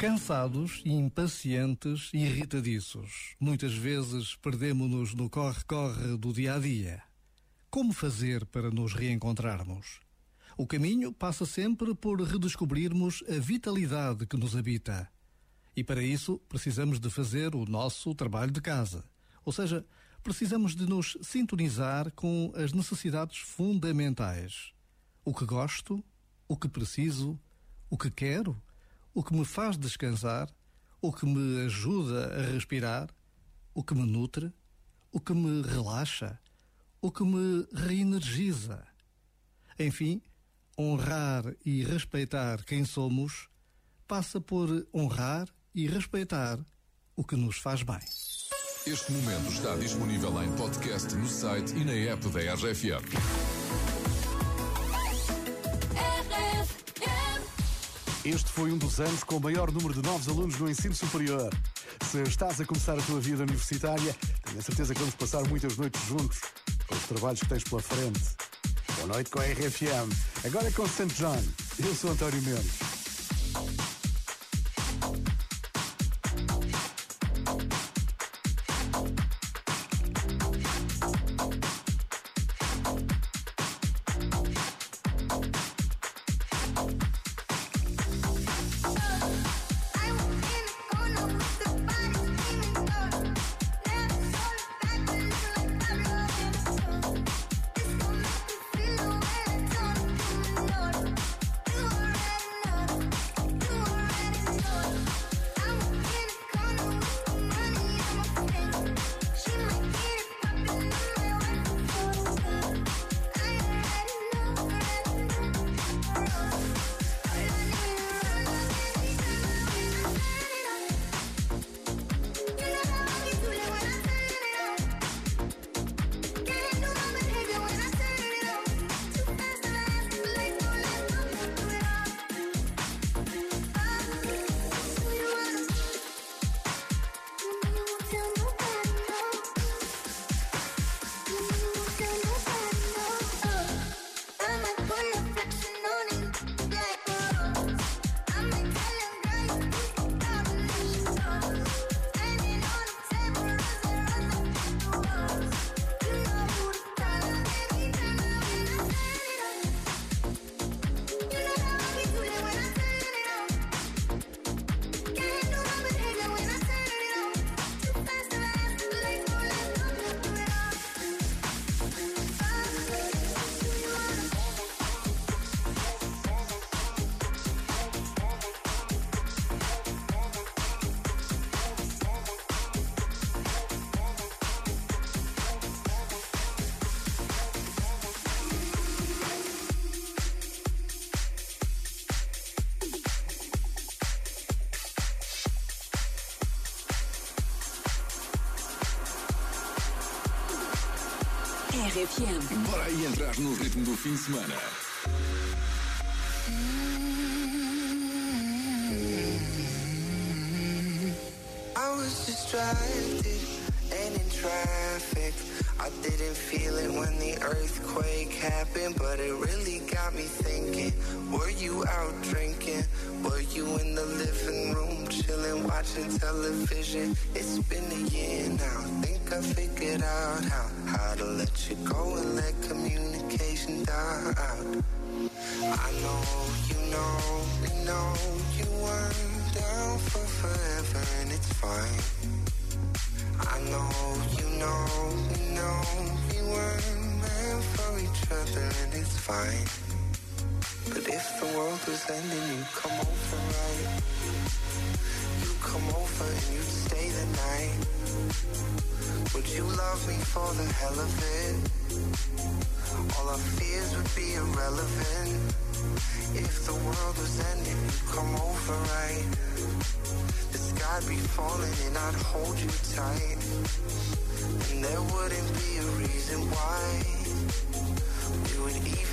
Cansados, impacientes irritadiços, muitas vezes perdemos-nos no corre-corre do dia a dia. Como fazer para nos reencontrarmos? O caminho passa sempre por redescobrirmos a vitalidade que nos habita. E para isso precisamos de fazer o nosso trabalho de casa. Ou seja, precisamos de nos sintonizar com as necessidades fundamentais. O que gosto, o que preciso, o que quero o que me faz descansar, o que me ajuda a respirar, o que me nutre, o que me relaxa, o que me reenergiza. Enfim, honrar e respeitar quem somos passa por honrar e respeitar o que nos faz bem. Este momento está disponível em podcast no site e na app da RFM. Este foi um dos anos com o maior número de novos alunos no ensino superior. Se estás a começar a tua vida universitária, tenho a certeza que vamos passar muitas noites juntos, com os trabalhos que tens pela frente. Boa noite com a RFM. Agora com St. John. Eu sou António Mendes. RFM. Bora aí entrar no ritmo do fim de semana. I was distracted and in traffic. I didn't feel it when the earthquake happened, but it really got me thinking. Were you out drinking? You in the living room chilling, watching television? It's been a year now. Think I figured out how how to let you go and let communication die out. I know you know we know you weren't down for forever, and it's fine. I know you know we know we weren't meant for each other, and it's fine. But if the world was ending, you'd come over, right? You'd come over and you'd stay the night. Would you love me for the hell of it? All our fears would be irrelevant. If the world was ending, you'd come over, right? The sky'd be falling and I'd hold you tight. And there wouldn't be a reason why we would even